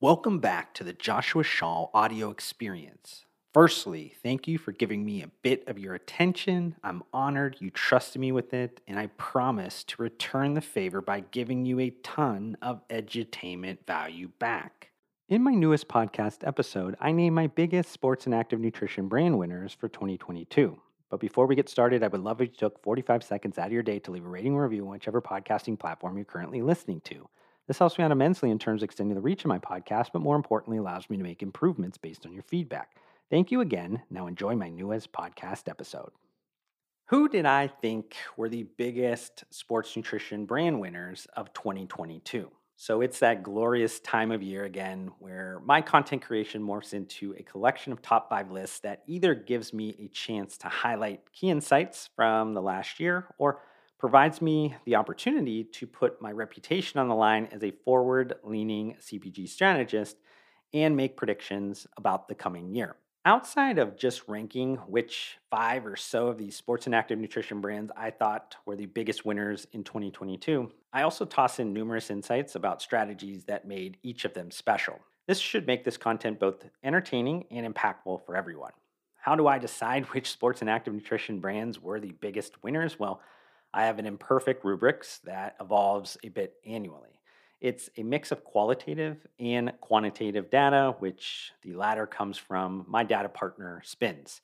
Welcome back to the Joshua Schall audio experience. Firstly, thank you for giving me a bit of your attention. I'm honored you trusted me with it, and I promise to return the favor by giving you a ton of edutainment value back. In my newest podcast episode, I name my biggest sports and active nutrition brand winners for 2022. But before we get started, I would love if you took 45 seconds out of your day to leave a rating or review on whichever podcasting platform you're currently listening to. This helps me out immensely in terms of extending the reach of my podcast, but more importantly, allows me to make improvements based on your feedback. Thank you again. Now enjoy my newest podcast episode. Who did I think were the biggest sports nutrition brand winners of 2022? So it's that glorious time of year again where my content creation morphs into a collection of top five lists that either gives me a chance to highlight key insights from the last year or provides me the opportunity to put my reputation on the line as a forward leaning CPG strategist and make predictions about the coming year. Outside of just ranking which five or so of these sports and active nutrition brands I thought were the biggest winners in 2022, I also toss in numerous insights about strategies that made each of them special. This should make this content both entertaining and impactful for everyone. How do I decide which sports and active nutrition brands were the biggest winners? Well, I have an imperfect rubrics that evolves a bit annually. It's a mix of qualitative and quantitative data, which the latter comes from my data partner, Spins.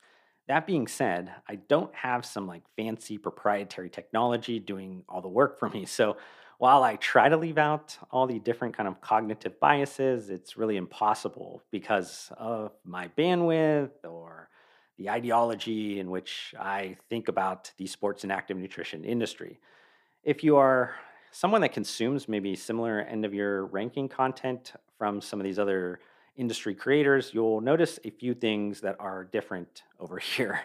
That being said, I don't have some like fancy proprietary technology doing all the work for me. So while I try to leave out all the different kind of cognitive biases, it's really impossible because of my bandwidth the ideology in which I think about the sports and active nutrition industry. If you are someone that consumes maybe similar end of year ranking content from some of these other industry creators, you'll notice a few things that are different over here.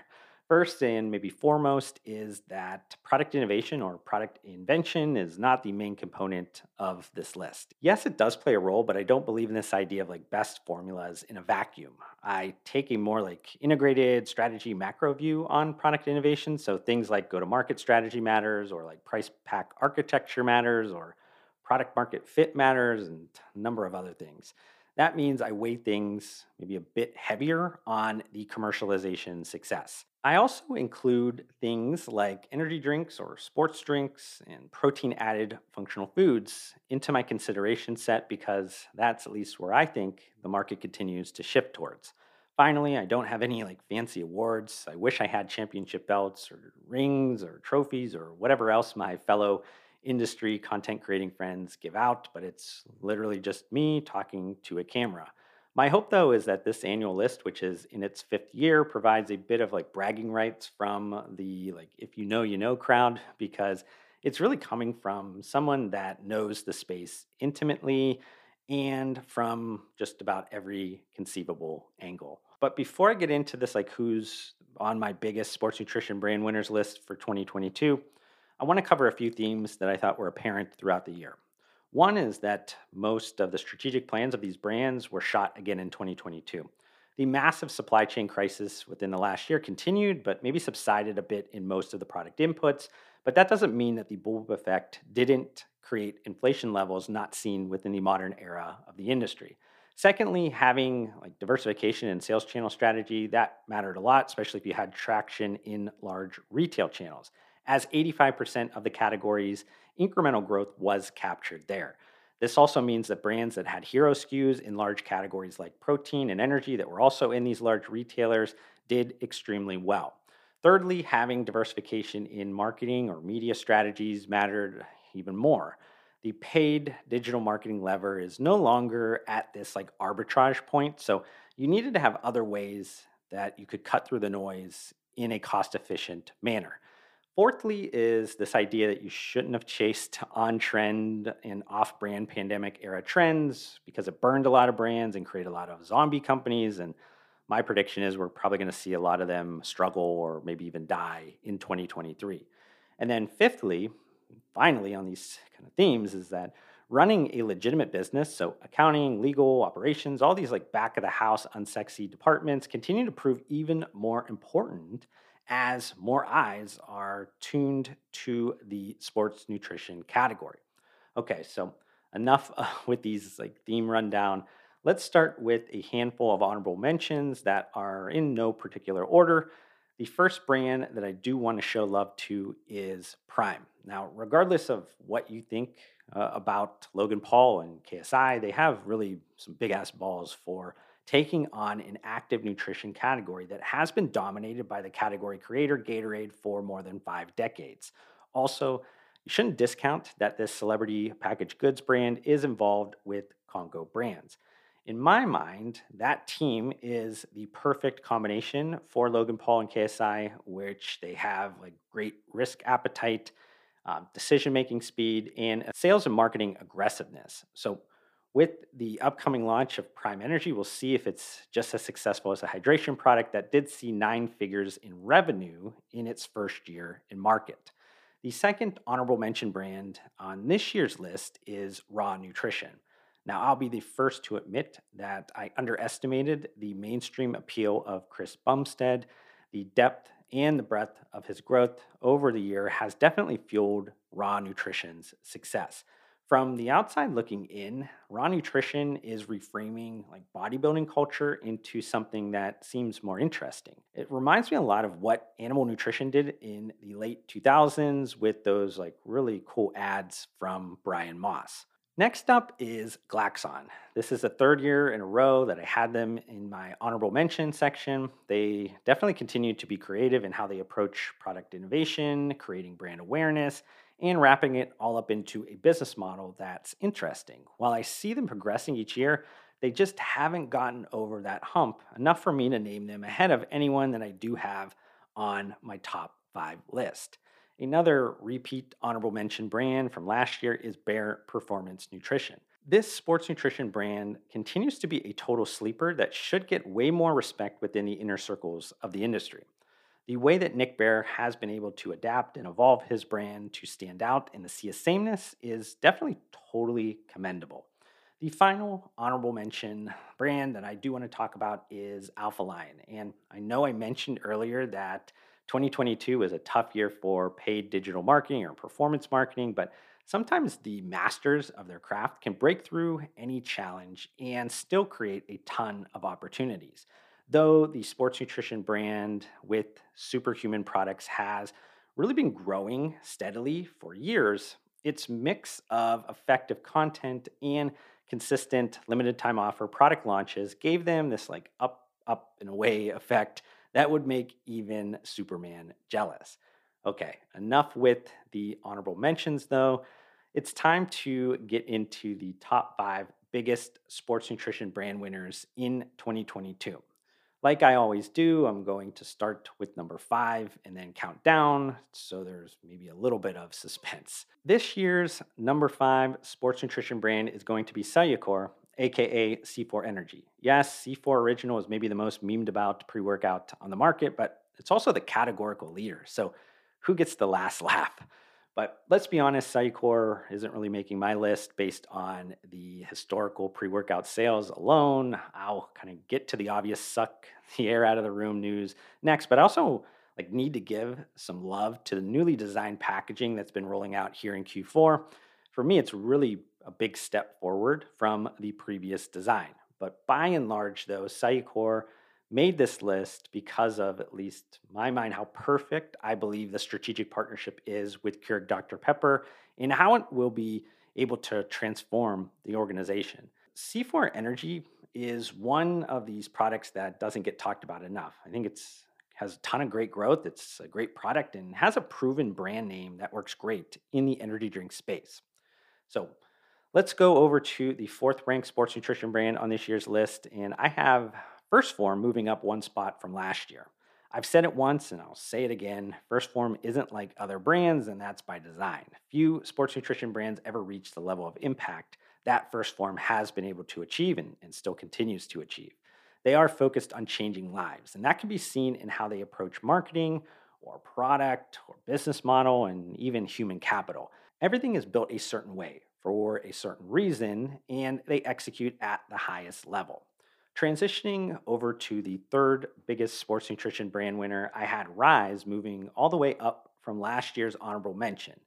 First and maybe foremost is that product innovation or product invention is not the main component of this list. Yes, it does play a role, but I don't believe in this idea of like best formulas in a vacuum. I take a more like integrated strategy macro view on product innovation. So things like go to market strategy matters, or like price pack architecture matters, or product market fit matters, and a number of other things. That means I weigh things maybe a bit heavier on the commercialization success. I also include things like energy drinks or sports drinks and protein added functional foods into my consideration set because that's at least where I think the market continues to shift towards. Finally, I don't have any like fancy awards. I wish I had championship belts or rings or trophies or whatever else my fellow industry content creating friends give out, but it's literally just me talking to a camera. My hope, though, is that this annual list, which is in its fifth year, provides a bit of like bragging rights from the like if you know you know crowd because it's really coming from someone that knows the space intimately and from just about every conceivable angle. But before I get into this, like who's on my biggest sports nutrition brand winners list for 2022, I want to cover a few themes that I thought were apparent throughout the year. One is that most of the strategic plans of these brands were shot again in 2022. The massive supply chain crisis within the last year continued, but maybe subsided a bit in most of the product inputs. But that doesn't mean that the bullwhip effect didn't create inflation levels not seen within the modern era of the industry. Secondly, having like diversification and sales channel strategy that mattered a lot, especially if you had traction in large retail channels as 85% of the category's incremental growth was captured there. This also means that brands that had hero SKUs in large categories like protein and energy that were also in these large retailers did extremely well. Thirdly, having diversification in marketing or media strategies mattered even more. The paid digital marketing lever is no longer at this like arbitrage point, so you needed to have other ways that you could cut through the noise in a cost efficient manner. Fourthly, is this idea that you shouldn't have chased on trend and off brand pandemic era trends because it burned a lot of brands and created a lot of zombie companies. And my prediction is we're probably going to see a lot of them struggle or maybe even die in 2023. And then, fifthly, finally, on these kind of themes, is that running a legitimate business, so accounting, legal, operations, all these like back of the house, unsexy departments continue to prove even more important as more eyes are tuned to the sports nutrition category. Okay, so enough with these like theme rundown. Let's start with a handful of honorable mentions that are in no particular order. The first brand that I do want to show love to is Prime. Now, regardless of what you think uh, about Logan Paul and KSI, they have really some big ass balls for taking on an active nutrition category that has been dominated by the category creator Gatorade for more than five decades. Also, you shouldn't discount that this celebrity packaged goods brand is involved with Congo brands. In my mind, that team is the perfect combination for Logan Paul and KSI, which they have like great risk appetite, uh, decision making speed, and sales and marketing aggressiveness. So with the upcoming launch of Prime Energy, we'll see if it's just as successful as a hydration product that did see nine figures in revenue in its first year in market. The second honorable mention brand on this year's list is Raw Nutrition. Now, I'll be the first to admit that I underestimated the mainstream appeal of Chris Bumstead. The depth and the breadth of his growth over the year has definitely fueled Raw Nutrition's success from the outside looking in, raw nutrition is reframing like bodybuilding culture into something that seems more interesting. It reminds me a lot of what animal nutrition did in the late 2000s with those like really cool ads from Brian Moss. Next up is Glaxon. This is the third year in a row that I had them in my honorable mention section. They definitely continue to be creative in how they approach product innovation, creating brand awareness, and wrapping it all up into a business model that's interesting. While I see them progressing each year, they just haven't gotten over that hump enough for me to name them ahead of anyone that I do have on my top five list. Another repeat honorable mention brand from last year is Bare Performance Nutrition. This sports nutrition brand continues to be a total sleeper that should get way more respect within the inner circles of the industry. The way that Nick Bare has been able to adapt and evolve his brand to stand out in the sea of sameness is definitely totally commendable. The final honorable mention brand that I do want to talk about is Alpha Lion. And I know I mentioned earlier that 2022 is a tough year for paid digital marketing or performance marketing, but sometimes the masters of their craft can break through any challenge and still create a ton of opportunities. Though the sports nutrition brand with superhuman products has really been growing steadily for years, its mix of effective content and consistent limited time offer product launches gave them this like up, up and away effect that would make even Superman jealous. Okay, enough with the honorable mentions though. It's time to get into the top five biggest sports nutrition brand winners in 2022. Like I always do, I'm going to start with number five and then count down so there's maybe a little bit of suspense. This year's number five sports nutrition brand is going to be Cellucor, aka C4 Energy. Yes, C4 Original is maybe the most memed about pre workout on the market, but it's also the categorical leader. So who gets the last laugh? But let's be honest, Cellucor isn't really making my list based on the historical pre workout sales alone. I'll kind of get to the obvious suck the air out of the room news next, but I also like need to give some love to the newly designed packaging that's been rolling out here in Q4. For me, it's really a big step forward from the previous design. But by and large, though, Cellucor made this list because of, at least my mind, how perfect I believe the strategic partnership is with Keurig Dr. Pepper and how it will be able to transform the organization. C4 Energy is one of these products that doesn't get talked about enough. I think it's has a ton of great growth. It's a great product and has a proven brand name that works great in the energy drink space. So let's go over to the fourth ranked sports nutrition brand on this year's list. And I have 1st form moving up one spot from last year. I've said it once and I'll say it again 1st Form isn't like other brands, and that's by design. Few sports nutrition brands ever reach the level of impact that 1st Form has been able to achieve and, and still continues to achieve. They are focused on changing lives, and that can be seen in how they approach marketing or product or business model and even human capital. Everything is built a certain way for a certain reason, and they execute at the highest level. Transitioning over to the third biggest sports nutrition brand winner, I had Rise moving all the way up from last year's honorable mention.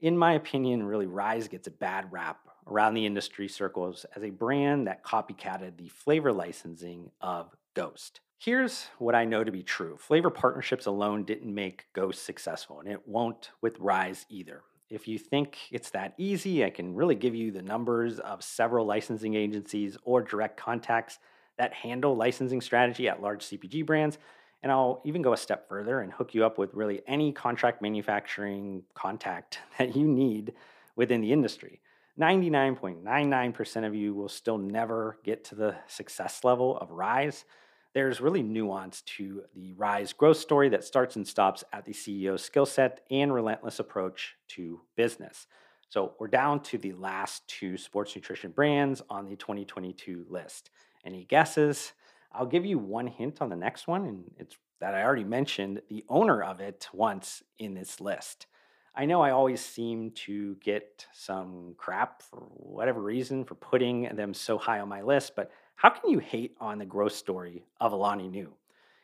In my opinion, really, Rise gets a bad rap around the industry circles as a brand that copycatted the flavor licensing of Ghost. Here's what I know to be true flavor partnerships alone didn't make Ghost successful, and it won't with Rise either. If you think it's that easy, I can really give you the numbers of several licensing agencies or direct contacts that handle licensing strategy at large CPG brands. And I'll even go a step further and hook you up with really any contract manufacturing contact that you need within the industry. 99.99% of you will still never get to the success level of Rise. There's really nuance to the Rise growth story that starts and stops at the CEO's skill set and relentless approach to business. So we're down to the last two sports nutrition brands on the 2022 list. Any guesses? I'll give you one hint on the next one, and it's that I already mentioned the owner of it once in this list. I know I always seem to get some crap for whatever reason for putting them so high on my list, but how can you hate on the growth story of Alani Nu?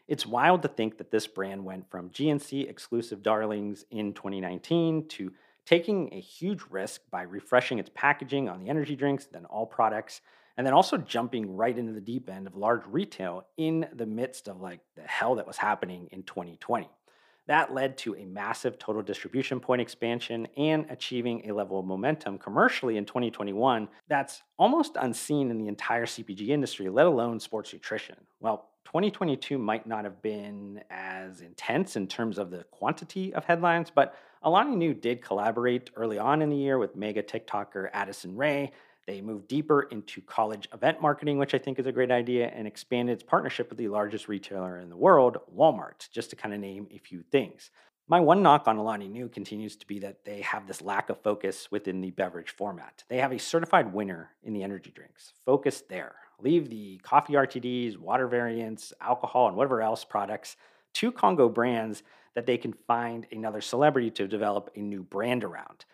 It's wild to think that this brand went from GNC exclusive darlings in 2019 to taking a huge risk by refreshing its packaging on the energy drinks, then all products, and then also jumping right into the deep end of large retail in the midst of like the hell that was happening in 2020. That led to a massive total distribution point expansion and achieving a level of momentum commercially in 2021 that's almost unseen in the entire CPG industry, let alone sports nutrition. Well, 2022 might not have been as intense in terms of the quantity of headlines, but Alani Nu did collaborate early on in the year with mega TikToker Addison Rae they moved deeper into college event marketing, which I think is a great idea, and expanded its partnership with the largest retailer in the world, Walmart, just to kind of name a few things. My one knock on Alani Nu continues to be that they have this lack of focus within the beverage format. They have a certified winner in the energy drinks. Focus there. Leave the coffee RTDs, water variants, alcohol, and whatever else products to Congo brands that they can find another celebrity to develop a new brand around.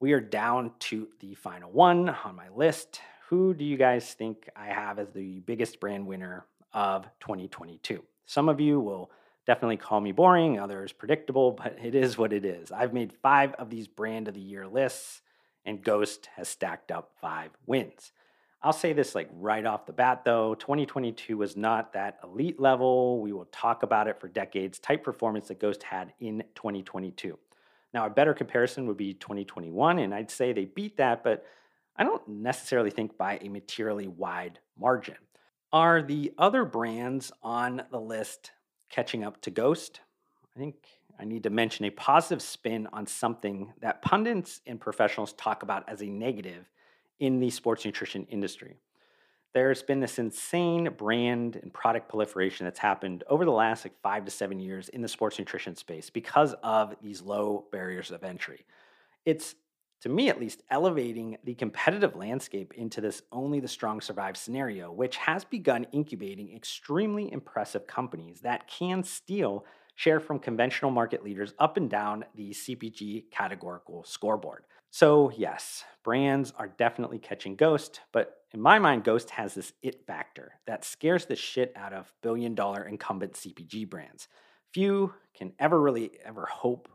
We are down to the final one on my list. Who do you guys think I have as the biggest brand winner of 2022? Some of you will definitely call me boring, others predictable, but it is what it is. I've made five of these brand of the year lists, and Ghost has stacked up five wins. I'll say this like right off the bat though 2022 was not that elite level. We will talk about it for decades type performance that Ghost had in 2022. Now, a better comparison would be 2021, and I'd say they beat that, but I don't necessarily think by a materially wide margin. Are the other brands on the list catching up to Ghost? I think I need to mention a positive spin on something that pundits and professionals talk about as a negative in the sports nutrition industry there's been this insane brand and product proliferation that's happened over the last like five to seven years in the sports nutrition space because of these low barriers of entry. It's, to me at least, elevating the competitive landscape into this only the strong survive scenario, which has begun incubating extremely impressive companies that can steal share from conventional market leaders up and down the CPG categorical scoreboard. So, yes, brands are definitely catching Ghost, but in my mind, Ghost has this it factor that scares the shit out of billion dollar incumbent CPG brands. Few can ever really ever hope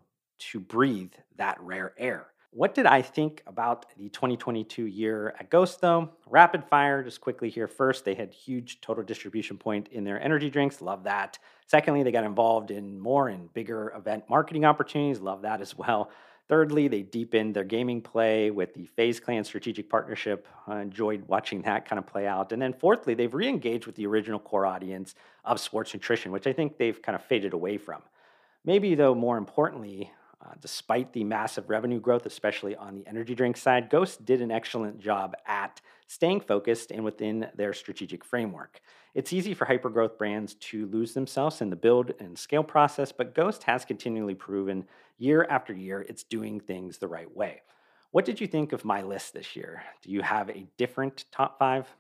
to breathe that rare air. What did I think about the 2022 year at Ghost though? Rapid fire, just quickly here. First, they had huge total distribution point in their energy drinks. Love that. Secondly, they got involved in more and bigger event marketing opportunities. Love that as well. Thirdly, they deepened their gaming play with the FaZe Clan strategic partnership. I enjoyed watching that kind of play out. And then fourthly, they've re engaged with the original core audience of sports nutrition, which I think they've kind of faded away from. Maybe, though, more importantly, Uh, despite the massive revenue growth, especially on the energy drink side, Ghost did an excellent job at staying focused and within their strategic framework. It's easy for hypergrowth brands to lose themselves in the build and scale process, but Ghost has continually proven year after year it's doing things the right way. What did you think of my list this year? Do you have a different top five?